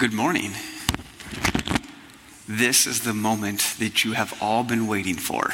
good morning. This is the moment that you have all been waiting for.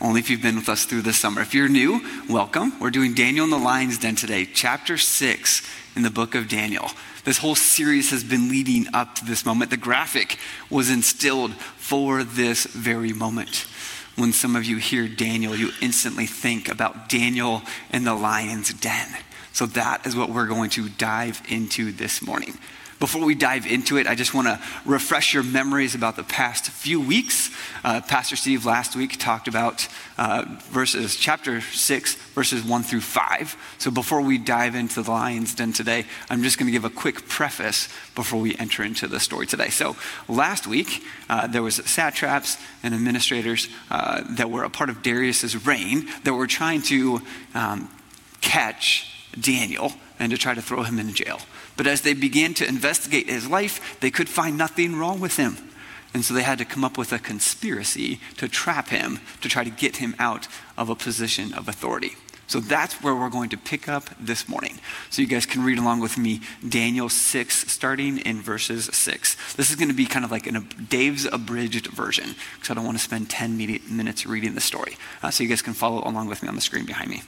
Only if you've been with us through the summer. If you're new, welcome. We're doing Daniel in the Lion's Den today, chapter 6 in the book of Daniel. This whole series has been leading up to this moment. The graphic was instilled for this very moment. When some of you hear Daniel, you instantly think about Daniel in the lion's den. So that is what we're going to dive into this morning. Before we dive into it, I just want to refresh your memories about the past few weeks. Uh, Pastor Steve last week talked about uh, verses, chapter 6, verses 1 through 5. So before we dive into the lion's den today, I'm just going to give a quick preface before we enter into the story today. So last week, uh, there was satraps and administrators uh, that were a part of Darius's reign that were trying to um, catch Daniel and to try to throw him in jail. But as they began to investigate his life, they could find nothing wrong with him. And so they had to come up with a conspiracy to trap him, to try to get him out of a position of authority. So that's where we're going to pick up this morning. So you guys can read along with me Daniel 6, starting in verses 6. This is going to be kind of like a Dave's abridged version, because I don't want to spend 10 minutes reading the story. Uh, so you guys can follow along with me on the screen behind me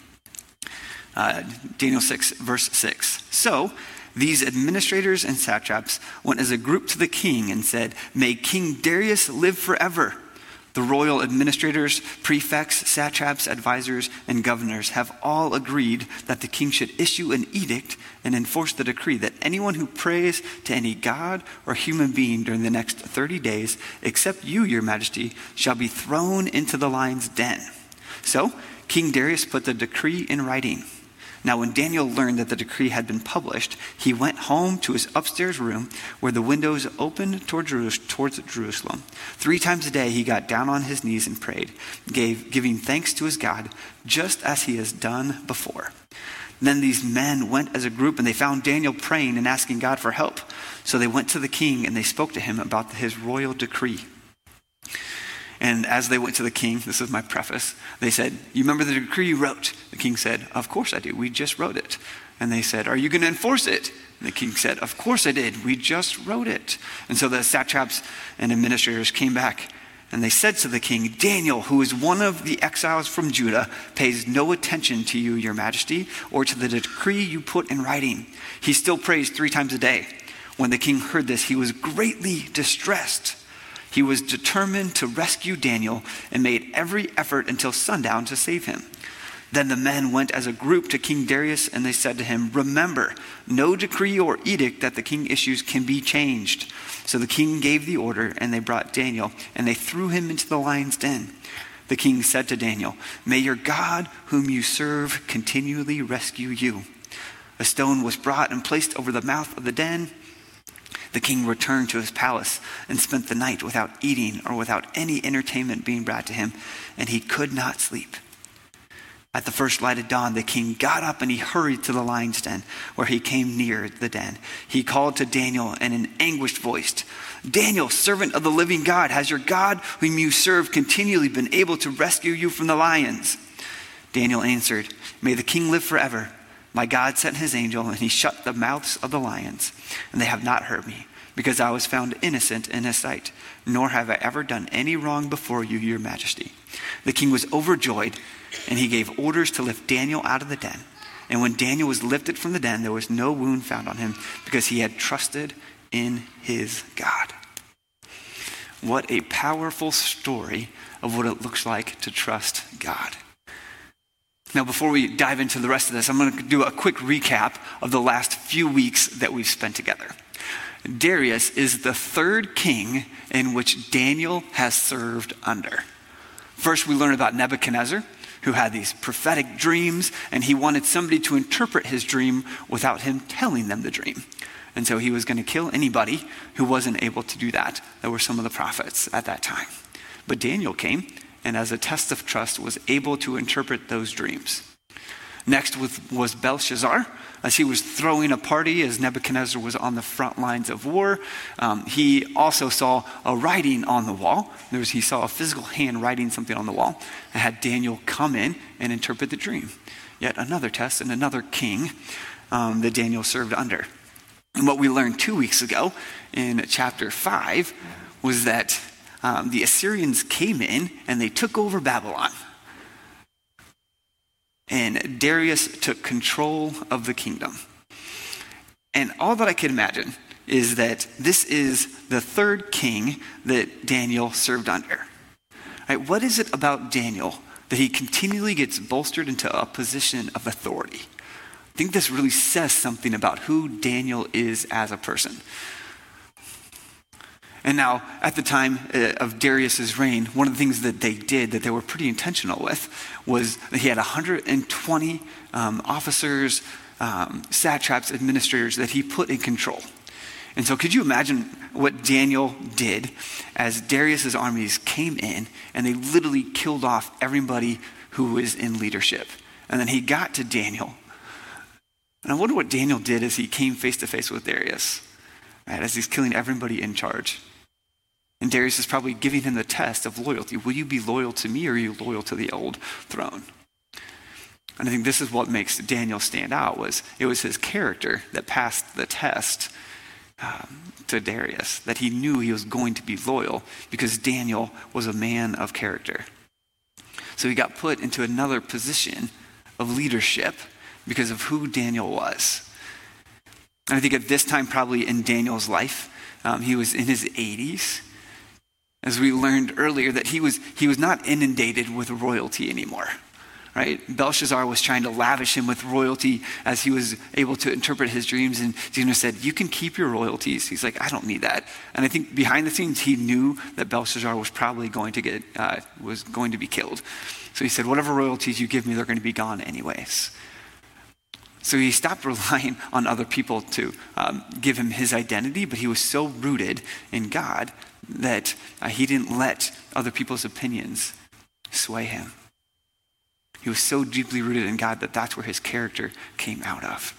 uh, Daniel 6, verse 6. So these administrators and satraps went as a group to the king and said, May King Darius live forever. The royal administrators, prefects, satraps, advisors, and governors have all agreed that the king should issue an edict and enforce the decree that anyone who prays to any god or human being during the next 30 days, except you, your majesty, shall be thrown into the lion's den. So King Darius put the decree in writing. Now, when Daniel learned that the decree had been published, he went home to his upstairs room where the windows opened toward towards Jerusalem. Three times a day, he got down on his knees and prayed, gave, giving thanks to his God, just as he has done before. Then these men went as a group and they found Daniel praying and asking God for help. So they went to the king and they spoke to him about his royal decree. And as they went to the king, this is my preface, they said, You remember the decree you wrote? The king said, Of course I do. We just wrote it. And they said, Are you going to enforce it? And the king said, Of course I did. We just wrote it. And so the satraps and administrators came back and they said to the king, Daniel, who is one of the exiles from Judah, pays no attention to you, your majesty, or to the decree you put in writing. He still prays three times a day. When the king heard this, he was greatly distressed. He was determined to rescue Daniel and made every effort until sundown to save him. Then the men went as a group to King Darius and they said to him, Remember, no decree or edict that the king issues can be changed. So the king gave the order and they brought Daniel and they threw him into the lion's den. The king said to Daniel, May your God, whom you serve, continually rescue you. A stone was brought and placed over the mouth of the den the king returned to his palace and spent the night without eating or without any entertainment being brought to him, and he could not sleep. At the first light of dawn, the king got up and he hurried to the lion's den, where he came near the den. He called to Daniel in an anguished voice Daniel, servant of the living God, has your God, whom you serve, continually been able to rescue you from the lions? Daniel answered, May the king live forever. My God sent his angel, and he shut the mouths of the lions, and they have not hurt me, because I was found innocent in his sight, nor have I ever done any wrong before you, your majesty. The king was overjoyed, and he gave orders to lift Daniel out of the den. And when Daniel was lifted from the den, there was no wound found on him, because he had trusted in his God. What a powerful story of what it looks like to trust God. Now, before we dive into the rest of this, I'm going to do a quick recap of the last few weeks that we've spent together. Darius is the third king in which Daniel has served under. First, we learn about Nebuchadnezzar, who had these prophetic dreams, and he wanted somebody to interpret his dream without him telling them the dream. And so he was going to kill anybody who wasn't able to do that. There were some of the prophets at that time. But Daniel came and as a test of trust was able to interpret those dreams. Next was Belshazzar. As he was throwing a party, as Nebuchadnezzar was on the front lines of war, um, he also saw a writing on the wall. Was, he saw a physical hand writing something on the wall and had Daniel come in and interpret the dream. Yet another test and another king um, that Daniel served under. And what we learned two weeks ago in chapter 5 was that um, the Assyrians came in and they took over Babylon. And Darius took control of the kingdom. And all that I can imagine is that this is the third king that Daniel served under. Right, what is it about Daniel that he continually gets bolstered into a position of authority? I think this really says something about who Daniel is as a person. And now, at the time uh, of Darius's reign, one of the things that they did that they were pretty intentional with was that he had 120 um, officers, um, satraps, administrators that he put in control. And so, could you imagine what Daniel did as Darius's armies came in and they literally killed off everybody who was in leadership? And then he got to Daniel. And I wonder what Daniel did as he came face to face with Darius, right, as he's killing everybody in charge. And Darius is probably giving him the test of loyalty. Will you be loyal to me or are you loyal to the old throne? And I think this is what makes Daniel stand out was it was his character that passed the test um, to Darius, that he knew he was going to be loyal because Daniel was a man of character. So he got put into another position of leadership because of who Daniel was. And I think at this time, probably in Daniel's life, um, he was in his 80s. As we learned earlier, that he was, he was not inundated with royalty anymore right? Belshazzar was trying to lavish him with royalty as he was able to interpret his dreams. And Daniel said, You can keep your royalties. He's like, I don't need that. And I think behind the scenes, he knew that Belshazzar was probably going to get, uh, was going to be killed. So he said, Whatever royalties you give me, they're going to be gone anyways. So he stopped relying on other people to um, give him his identity, but he was so rooted in God that uh, he didn't let other people's opinions sway him. He was so deeply rooted in God that that's where his character came out of.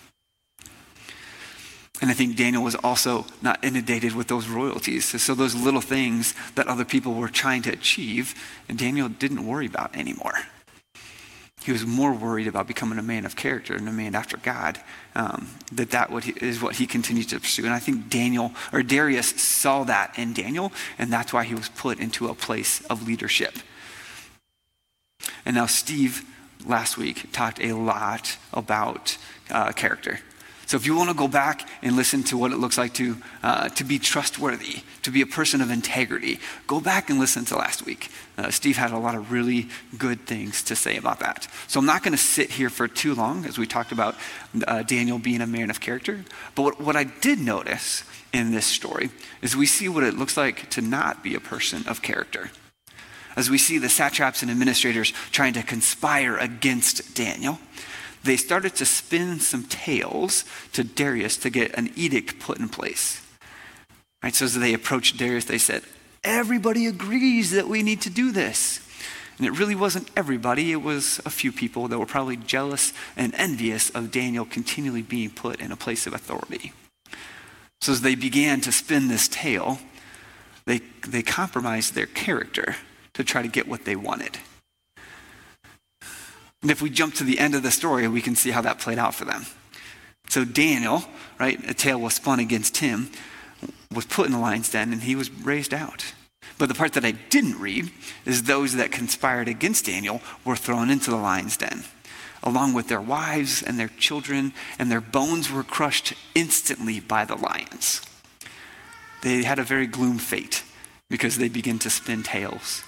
And I think Daniel was also not inundated with those royalties. So, those little things that other people were trying to achieve, Daniel didn't worry about anymore. He was more worried about becoming a man of character and a man after God. Um, that that what he, is what he continued to pursue. And I think Daniel or Darius saw that in Daniel, and that's why he was put into a place of leadership. And now Steve last week talked a lot about uh, character. So if you want to go back and listen to what it looks like to, uh, to be trustworthy, to be a person of integrity, go back and listen to last week. Uh, Steve had a lot of really good things to say about that. So I'm not going to sit here for too long as we talked about uh, Daniel being a man of character. But what, what I did notice in this story is we see what it looks like to not be a person of character as we see the satraps and administrators trying to conspire against Daniel, they started to spin some tales to Darius to get an edict put in place. Right, so as they approached Darius, they said, Everybody agrees that we need to do this. And it really wasn't everybody, it was a few people that were probably jealous and envious of Daniel continually being put in a place of authority. So as they began to spin this tale, they, they compromised their character to try to get what they wanted. And if we jump to the end of the story, we can see how that played out for them. So Daniel, right, a tale was spun against him, was put in the lion's den, and he was raised out. But the part that I didn't read is those that conspired against Daniel were thrown into the lion's den, along with their wives and their children, and their bones were crushed instantly by the lions. They had a very gloom fate because they begin to spin tales.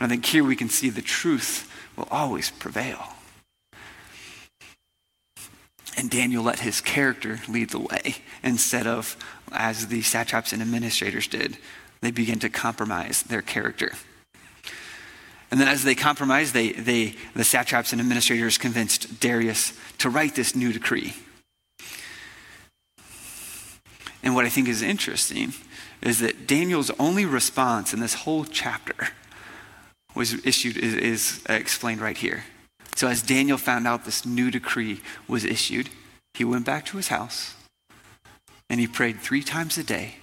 And I think here we can see the truth will always prevail. And Daniel let his character lead the way instead of, as the satraps and administrators did, they began to compromise their character. And then, as they compromised, they, they, the satraps and administrators convinced Darius to write this new decree. And what I think is interesting is that Daniel's only response in this whole chapter was issued is, is explained right here. So as Daniel found out this new decree was issued, he went back to his house and he prayed three times a day,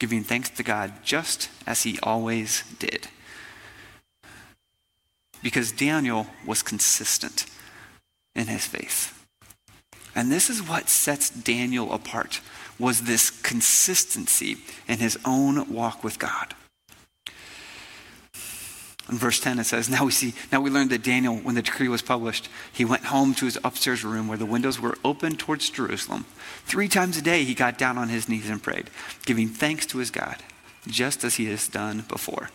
giving thanks to God just as he always did. Because Daniel was consistent in his faith. And this is what sets Daniel apart was this consistency in his own walk with God. In verse 10, it says, Now we see, now we learned that Daniel, when the decree was published, he went home to his upstairs room where the windows were open towards Jerusalem. Three times a day he got down on his knees and prayed, giving thanks to his God, just as he has done before.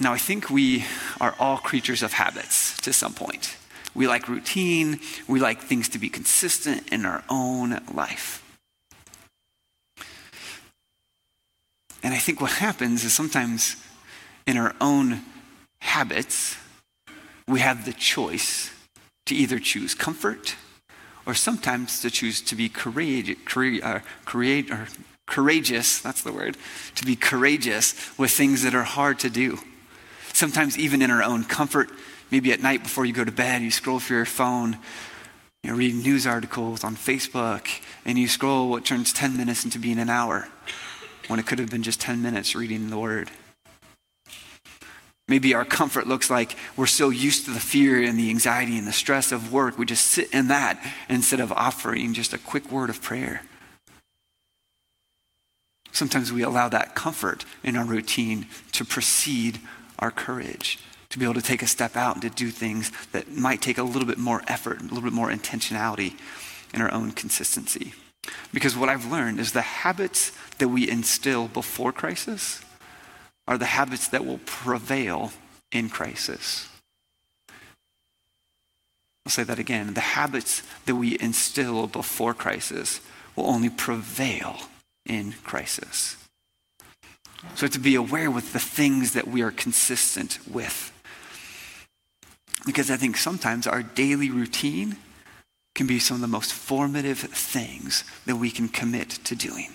Now, I think we are all creatures of habits to some point. We like routine, we like things to be consistent in our own life. And I think what happens is sometimes in our own habits, we have the choice to either choose comfort or sometimes to choose to be courageous, uh, or courageous, that's the word, to be courageous with things that are hard to do. Sometimes, even in our own comfort, maybe at night before you go to bed, you scroll through your phone, you know, reading news articles on Facebook, and you scroll what turns 10 minutes into being an hour when it could have been just 10 minutes reading the Word. Maybe our comfort looks like we're so used to the fear and the anxiety and the stress of work, we just sit in that instead of offering just a quick word of prayer. Sometimes we allow that comfort in our routine to precede our courage, to be able to take a step out and to do things that might take a little bit more effort, a little bit more intentionality in our own consistency. Because what I've learned is the habits that we instill before crisis are the habits that will prevail in crisis. I'll say that again. The habits that we instill before crisis will only prevail in crisis. So to be aware with the things that we are consistent with. Because I think sometimes our daily routine can be some of the most formative things that we can commit to doing.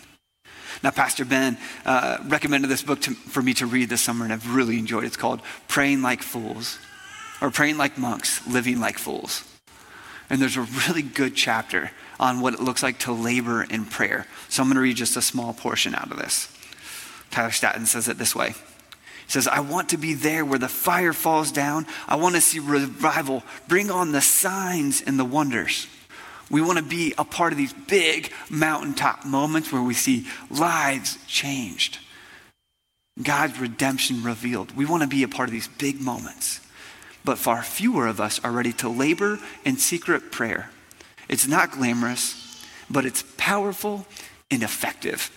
Now, Pastor Ben uh, recommended this book to, for me to read this summer, and I've really enjoyed it. It's called Praying Like Fools, or Praying Like Monks, Living Like Fools. And there's a really good chapter on what it looks like to labor in prayer. So I'm going to read just a small portion out of this. Tyler Staton says it this way. He says, I want to be there where the fire falls down. I want to see revival. Bring on the signs and the wonders. We want to be a part of these big mountaintop moments where we see lives changed, God's redemption revealed. We want to be a part of these big moments. But far fewer of us are ready to labor in secret prayer. It's not glamorous, but it's powerful and effective.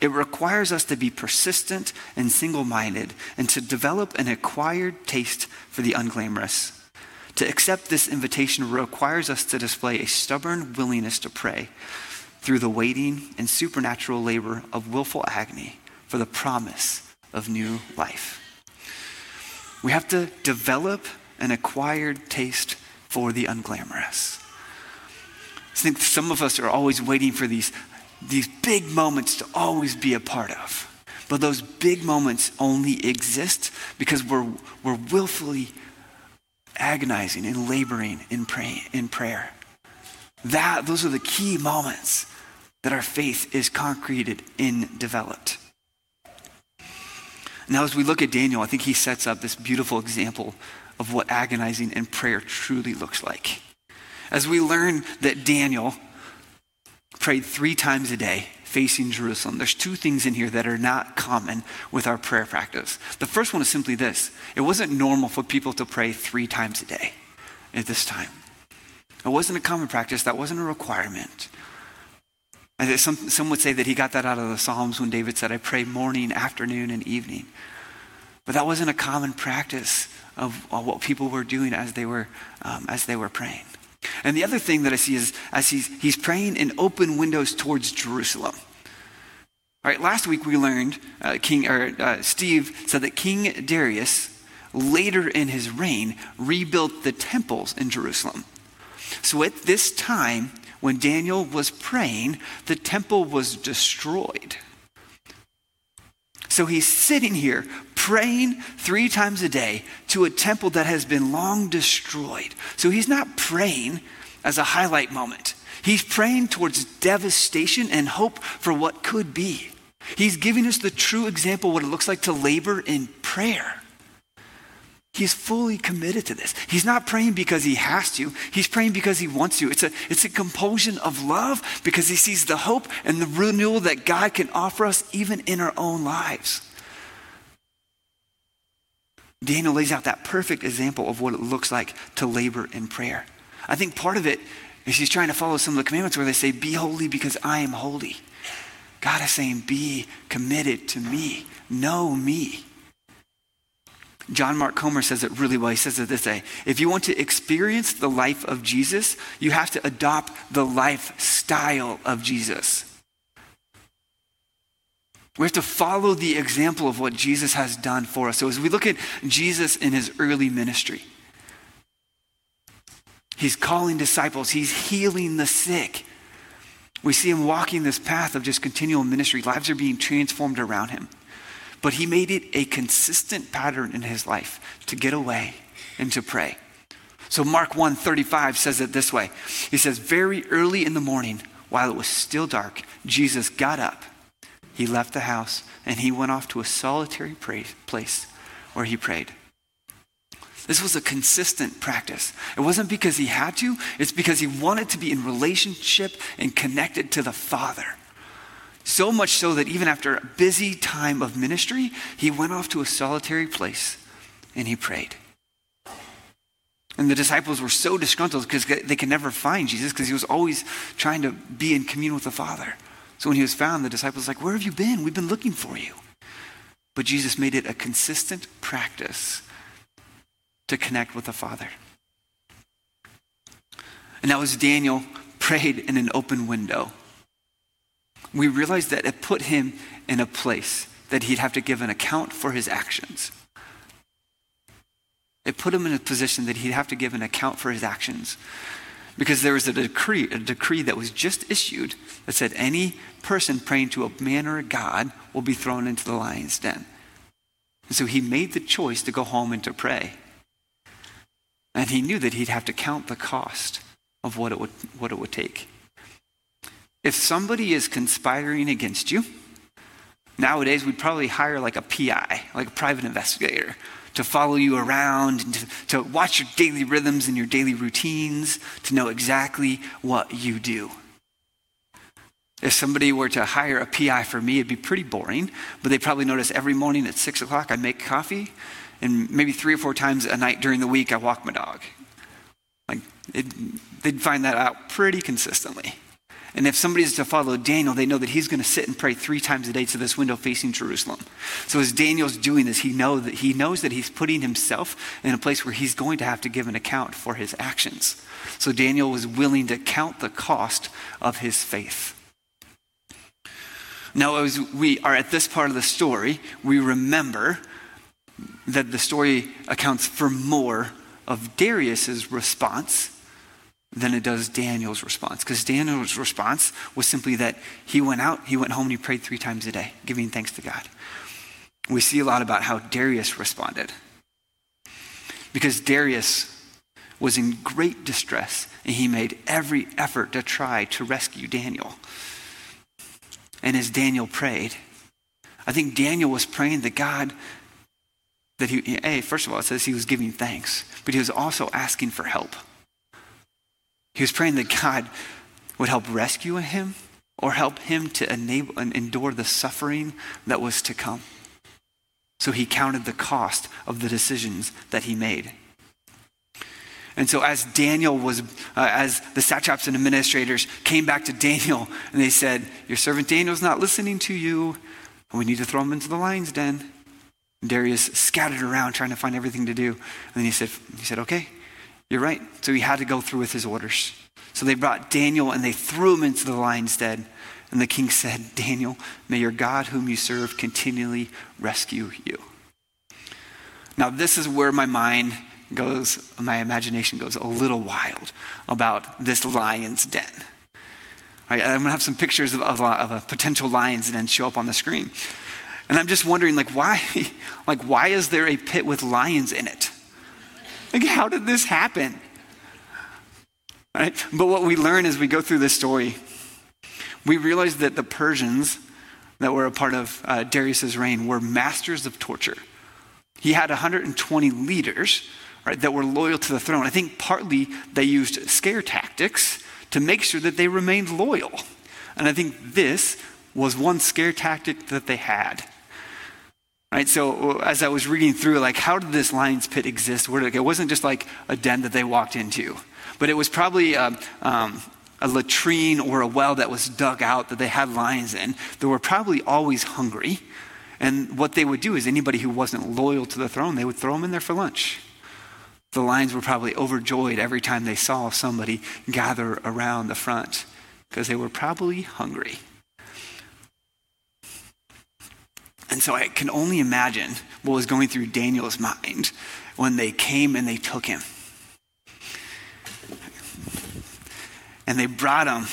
It requires us to be persistent and single minded and to develop an acquired taste for the unglamorous. To accept this invitation requires us to display a stubborn willingness to pray through the waiting and supernatural labor of willful agony for the promise of new life. We have to develop an acquired taste for the unglamorous. I think some of us are always waiting for these, these big moments to always be a part of. But those big moments only exist because we're, we're willfully agonizing and laboring in, pray, in prayer. That, those are the key moments that our faith is concreted and developed. Now, as we look at Daniel, I think he sets up this beautiful example of what agonizing in prayer truly looks like. As we learn that Daniel prayed three times a day facing Jerusalem, there's two things in here that are not common with our prayer practice. The first one is simply this it wasn't normal for people to pray three times a day at this time. It wasn't a common practice, that wasn't a requirement. Some, some would say that he got that out of the Psalms when David said, I pray morning, afternoon, and evening. But that wasn't a common practice of, of what people were doing as they were, um, as they were praying. And the other thing that I see is as he's, he's praying in open windows towards Jerusalem. All right, last week we learned, uh, King, or, uh, Steve said that King Darius, later in his reign, rebuilt the temples in Jerusalem. So at this time, when Daniel was praying, the temple was destroyed. So he's sitting here praying three times a day to a temple that has been long destroyed. So he's not praying as a highlight moment. He's praying towards devastation and hope for what could be. He's giving us the true example what it looks like to labor in prayer. He's fully committed to this. He's not praying because he has to. He's praying because he wants to. It's a, it's a compulsion of love because he sees the hope and the renewal that God can offer us even in our own lives. Daniel lays out that perfect example of what it looks like to labor in prayer. I think part of it is he's trying to follow some of the commandments where they say, Be holy because I am holy. God is saying, Be committed to me, know me. John Mark Comer says it really well. He says it this way If you want to experience the life of Jesus, you have to adopt the lifestyle of Jesus. We have to follow the example of what Jesus has done for us. So, as we look at Jesus in his early ministry, he's calling disciples, he's healing the sick. We see him walking this path of just continual ministry. Lives are being transformed around him. But he made it a consistent pattern in his life to get away and to pray. So Mark 1:35 says it this way. He says, "Very early in the morning, while it was still dark, Jesus got up. He left the house and he went off to a solitary place where he prayed." This was a consistent practice. It wasn't because he had to, it's because he wanted to be in relationship and connected to the Father. So much so that even after a busy time of ministry, he went off to a solitary place and he prayed. And the disciples were so disgruntled because they could never find Jesus because he was always trying to be in communion with the Father. So when he was found, the disciples were like, Where have you been? We've been looking for you. But Jesus made it a consistent practice to connect with the Father. And that was Daniel prayed in an open window we realized that it put him in a place that he'd have to give an account for his actions. It put him in a position that he'd have to give an account for his actions. Because there was a decree, a decree that was just issued that said any person praying to a man or a god will be thrown into the lion's den. And so he made the choice to go home and to pray. And he knew that he'd have to count the cost of what it would, what it would take. If somebody is conspiring against you, nowadays we'd probably hire like a PI, like a private investigator, to follow you around and to, to watch your daily rhythms and your daily routines, to know exactly what you do. If somebody were to hire a PI for me, it'd be pretty boring, but they'd probably notice every morning at six o'clock I make coffee, and maybe three or four times a night during the week I walk my dog. Like, it, they'd find that out pretty consistently. And if somebody is to follow Daniel, they know that he's going to sit and pray three times a day to this window facing Jerusalem. So as Daniel's doing this, he, know that, he knows that he's putting himself in a place where he's going to have to give an account for his actions. So Daniel was willing to count the cost of his faith. Now, as we are at this part of the story, we remember that the story accounts for more of Darius's response than it does Daniel's response. Because Daniel's response was simply that he went out, he went home, and he prayed three times a day, giving thanks to God. We see a lot about how Darius responded. Because Darius was in great distress, and he made every effort to try to rescue Daniel. And as Daniel prayed, I think Daniel was praying that God, that he, hey, first of all, it says he was giving thanks, but he was also asking for help. He was praying that God would help rescue him or help him to enable and endure the suffering that was to come. So he counted the cost of the decisions that he made. And so, as Daniel was, uh, as the satraps and administrators came back to Daniel and they said, Your servant Daniel's not listening to you, and we need to throw him into the lion's den. And Darius scattered around trying to find everything to do. And then he said, he said, Okay, you're right. So he had to go through with his orders. So they brought Daniel and they threw him into the lion's den. And the king said, Daniel, may your God whom you serve continually rescue you. Now, this is where my mind goes, my imagination goes a little wild about this lion's den. Right, I'm going to have some pictures of, of, of a potential lion's den show up on the screen. And I'm just wondering, like, why, like, why is there a pit with lions in it? Like, how did this happen? Right? But what we learn as we go through this story, we realize that the Persians that were a part of uh, Darius's reign were masters of torture. He had 120 leaders right, that were loyal to the throne. I think partly they used scare tactics to make sure that they remained loyal. And I think this was one scare tactic that they had. Right, so as I was reading through, like, how did this lion's pit exist? Where did it, it wasn't just like a den that they walked into, but it was probably a, um, um, a latrine or a well that was dug out that they had lions in. They were probably always hungry. And what they would do is anybody who wasn't loyal to the throne, they would throw them in there for lunch. The lions were probably overjoyed every time they saw somebody gather around the front because they were probably hungry. And so I can only imagine what was going through Daniel's mind when they came and they took him. And they brought him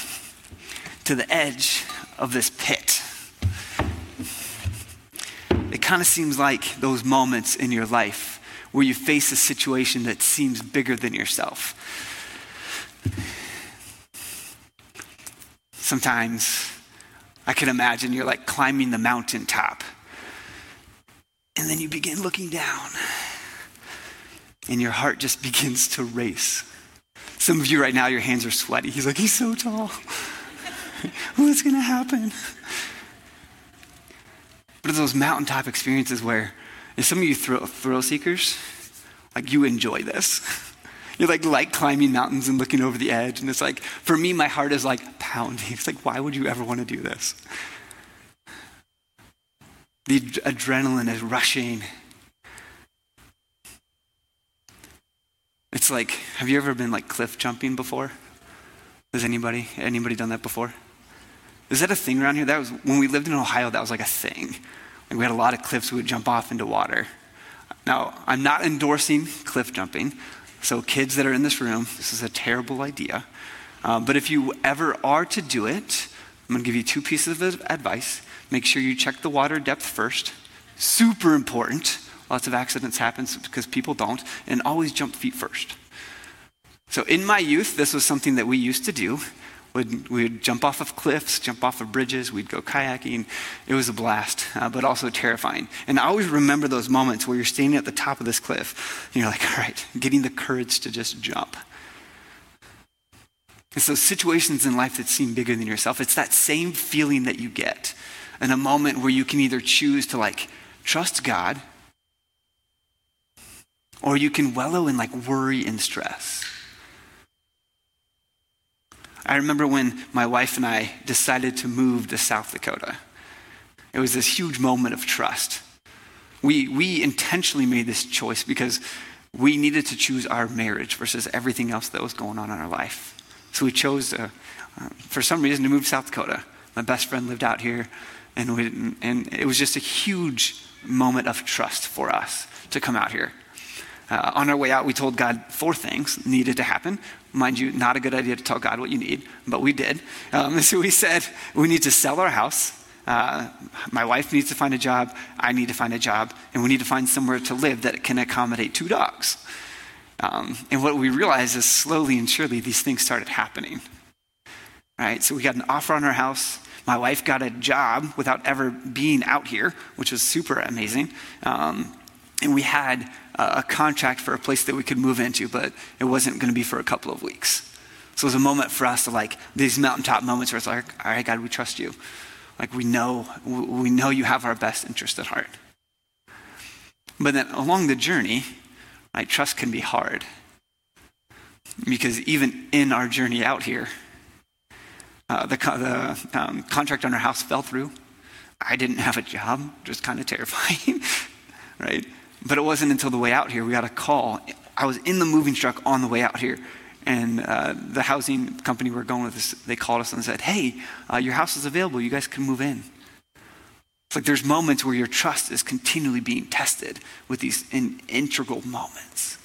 to the edge of this pit. It kind of seems like those moments in your life where you face a situation that seems bigger than yourself. Sometimes I can imagine you're like climbing the mountaintop, and then you begin looking down, and your heart just begins to race. Some of you right now, your hands are sweaty. He's like, He's so tall. What's going to happen? But it's those mountaintop experiences where some of you thrill, thrill seekers, like you enjoy this. You like like climbing mountains and looking over the edge, and it's like for me, my heart is like pounding. It's like, why would you ever want to do this? The adrenaline is rushing. It's like, have you ever been like cliff jumping before? Has anybody anybody done that before? Is that a thing around here? That was when we lived in Ohio. That was like a thing. Like we had a lot of cliffs we would jump off into water. Now, I'm not endorsing cliff jumping. So, kids that are in this room, this is a terrible idea. Um, but if you ever are to do it, I'm going to give you two pieces of advice. Make sure you check the water depth first. Super important. Lots of accidents happen because people don't. And always jump feet first. So, in my youth, this was something that we used to do. We'd, we'd jump off of cliffs, jump off of bridges, we'd go kayaking. It was a blast, uh, but also terrifying. And I always remember those moments where you're standing at the top of this cliff, and you're like, all right, getting the courage to just jump. It's those situations in life that seem bigger than yourself. It's that same feeling that you get in a moment where you can either choose to like trust God or you can wallow in like worry and stress. I remember when my wife and I decided to move to South Dakota. It was this huge moment of trust. We, we intentionally made this choice because we needed to choose our marriage versus everything else that was going on in our life. So we chose, uh, for some reason, to move to South Dakota. My best friend lived out here, and, we, and it was just a huge moment of trust for us to come out here. Uh, on our way out, we told God four things needed to happen. Mind you, not a good idea to tell God what you need, but we did. Um, so we said we need to sell our house. Uh, my wife needs to find a job. I need to find a job. And we need to find somewhere to live that can accommodate two dogs. Um, and what we realized is slowly and surely these things started happening. Right? So we got an offer on our house. My wife got a job without ever being out here, which was super amazing. Um, and we had a contract for a place that we could move into, but it wasn't going to be for a couple of weeks. So it was a moment for us to like these mountaintop moments where it's like, all right, God, we trust you. Like we know, we know you have our best interest at heart. But then along the journey, right, trust can be hard. Because even in our journey out here, uh, the, the um, contract on our house fell through. I didn't have a job, just kind of terrifying, right? But it wasn't until the way out here we got a call. I was in the moving truck on the way out here, and uh, the housing company we are going with, they called us and said, "Hey, uh, your house is available. You guys can move in." It's like there's moments where your trust is continually being tested with these in, integral moments.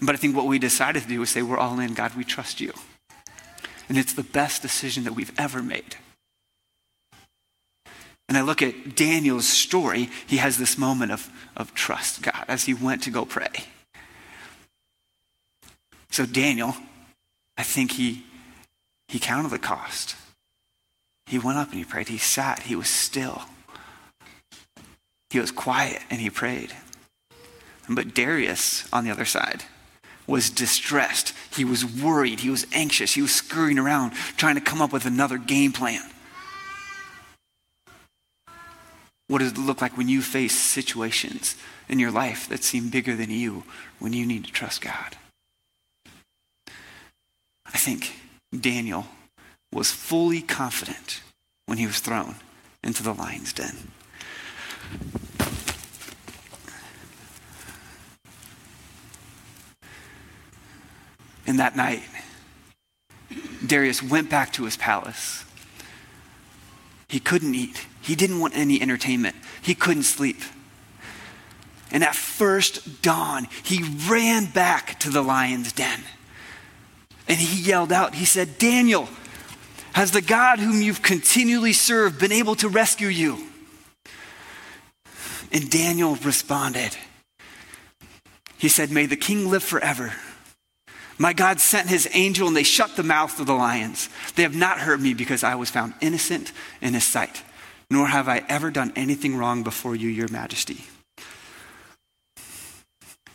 But I think what we decided to do was say, "We're all in, God. We trust you," and it's the best decision that we've ever made. And I look at Daniel's story, he has this moment of, of trust, God, as he went to go pray. So Daniel, I think he he counted the cost. He went up and he prayed. He sat. He was still. He was quiet and he prayed. But Darius, on the other side, was distressed. He was worried. He was anxious. He was scurrying around trying to come up with another game plan. What does it look like when you face situations in your life that seem bigger than you when you need to trust God? I think Daniel was fully confident when he was thrown into the lion's den. And that night, Darius went back to his palace. He couldn't eat. He didn't want any entertainment. He couldn't sleep. And at first dawn, he ran back to the lion's den. And he yelled out, he said, Daniel, has the God whom you've continually served been able to rescue you? And Daniel responded, He said, May the king live forever. My God sent his angel and they shut the mouth of the lions. They have not hurt me because I was found innocent in his sight, nor have I ever done anything wrong before you, your majesty.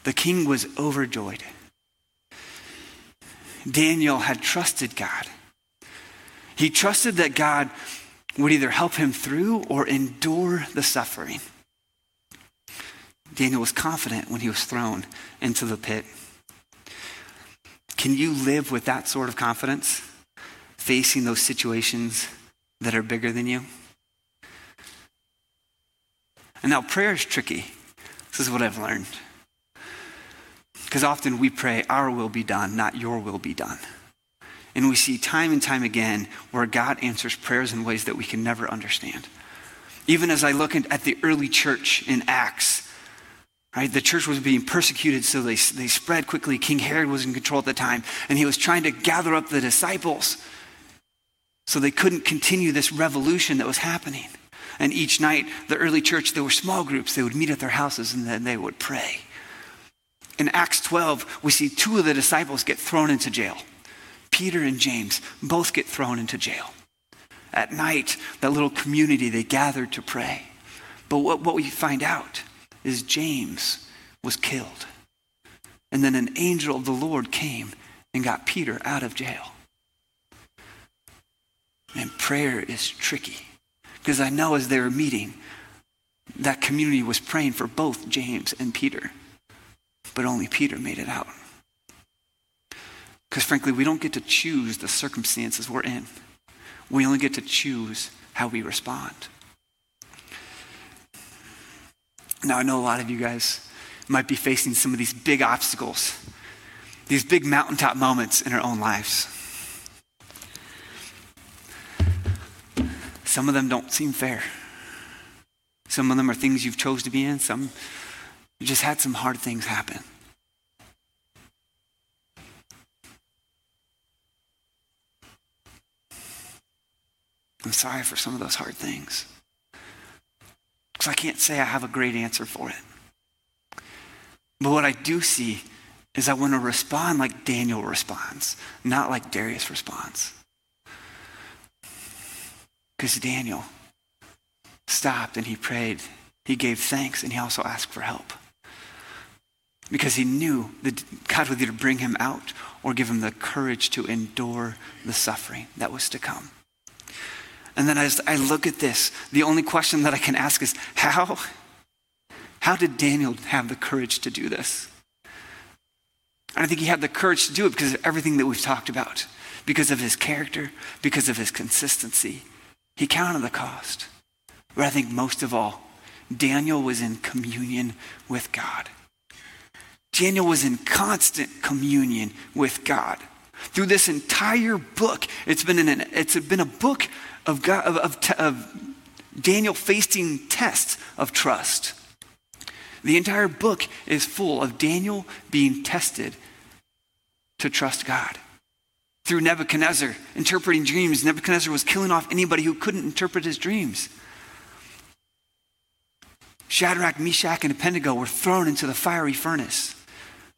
The king was overjoyed. Daniel had trusted God. He trusted that God would either help him through or endure the suffering. Daniel was confident when he was thrown into the pit. Can you live with that sort of confidence, facing those situations that are bigger than you? And now, prayer is tricky. This is what I've learned. Because often we pray, Our will be done, not your will be done. And we see time and time again where God answers prayers in ways that we can never understand. Even as I look at the early church in Acts, Right? The church was being persecuted, so they, they spread quickly. King Herod was in control at the time, and he was trying to gather up the disciples so they couldn't continue this revolution that was happening. And each night, the early church, there were small groups. They would meet at their houses and then they would pray. In Acts 12, we see two of the disciples get thrown into jail. Peter and James both get thrown into jail. At night, that little community, they gathered to pray. But what, what we find out is James was killed. And then an angel of the Lord came and got Peter out of jail. And prayer is tricky because I know as they were meeting, that community was praying for both James and Peter, but only Peter made it out. Because frankly, we don't get to choose the circumstances we're in, we only get to choose how we respond. Now, I know a lot of you guys might be facing some of these big obstacles, these big mountaintop moments in our own lives. Some of them don't seem fair. Some of them are things you've chose to be in. Some you just had some hard things happen. I'm sorry for some of those hard things. Because I can't say I have a great answer for it. But what I do see is I want to respond like Daniel responds, not like Darius responds. Because Daniel stopped and he prayed, he gave thanks, and he also asked for help. Because he knew that God would either bring him out or give him the courage to endure the suffering that was to come. And then as I look at this, the only question that I can ask is how? How did Daniel have the courage to do this? And I think he had the courage to do it because of everything that we've talked about, because of his character, because of his consistency. He counted the cost. But I think most of all, Daniel was in communion with God. Daniel was in constant communion with God. Through this entire book, it's been, an, it's been a book of, God, of, of, of Daniel facing tests of trust. The entire book is full of Daniel being tested to trust God. Through Nebuchadnezzar interpreting dreams, Nebuchadnezzar was killing off anybody who couldn't interpret his dreams. Shadrach, Meshach, and Abednego were thrown into the fiery furnace.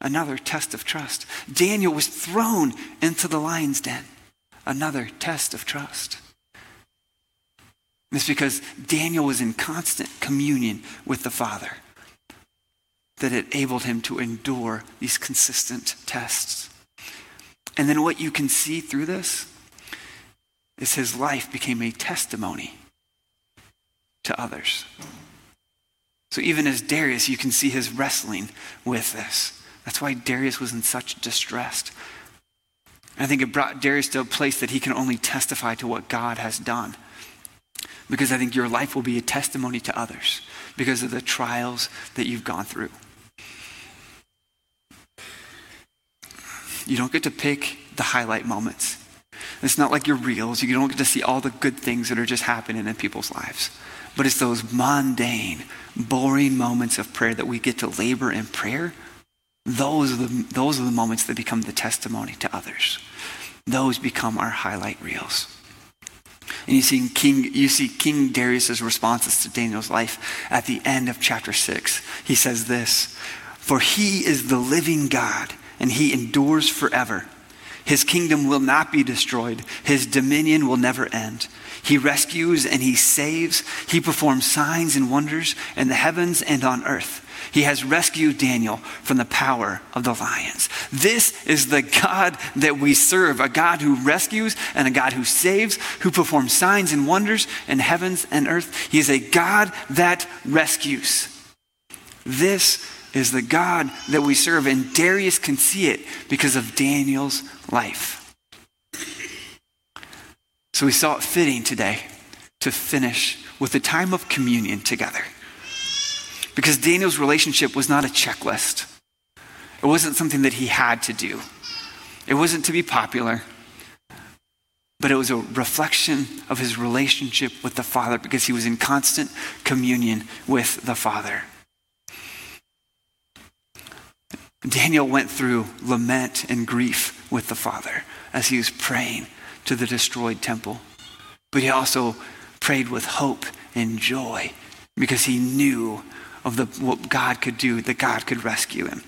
Another test of trust. Daniel was thrown into the lion's den. Another test of trust. It's because Daniel was in constant communion with the Father that it enabled him to endure these consistent tests. And then what you can see through this is his life became a testimony to others. So even as Darius, you can see his wrestling with this. That's why Darius was in such distress. I think it brought Darius to a place that he can only testify to what God has done. Because I think your life will be a testimony to others because of the trials that you've gone through. You don't get to pick the highlight moments. It's not like your reels. You don't get to see all the good things that are just happening in people's lives. But it's those mundane, boring moments of prayer that we get to labor in prayer. Those are, the, those are the moments that become the testimony to others. Those become our highlight reels. And you see King, you see King Darius's responses to Daniel's life at the end of chapter 6. He says this, For he is the living God, and he endures forever. His kingdom will not be destroyed. His dominion will never end. He rescues and he saves. He performs signs and wonders in the heavens and on earth. He has rescued Daniel from the power of the lions. This is the God that we serve a God who rescues and a God who saves, who performs signs and wonders in heavens and earth. He is a God that rescues. This is the God that we serve, and Darius can see it because of Daniel's life. So we saw it fitting today to finish with a time of communion together. Because Daniel's relationship was not a checklist, it wasn't something that he had to do, it wasn't to be popular. But it was a reflection of his relationship with the Father because he was in constant communion with the Father. Daniel went through lament and grief with the Father as he was praying to the destroyed temple. But he also prayed with hope and joy because he knew of the, what God could do, that God could rescue him.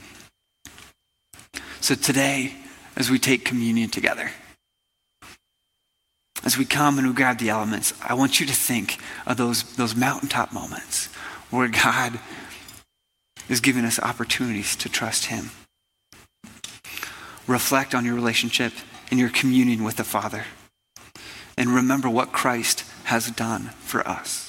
So today, as we take communion together, as we come and we grab the elements, I want you to think of those, those mountaintop moments where God is giving us opportunities to trust Him. Reflect on your relationship and your communion with the Father. And remember what Christ has done for us.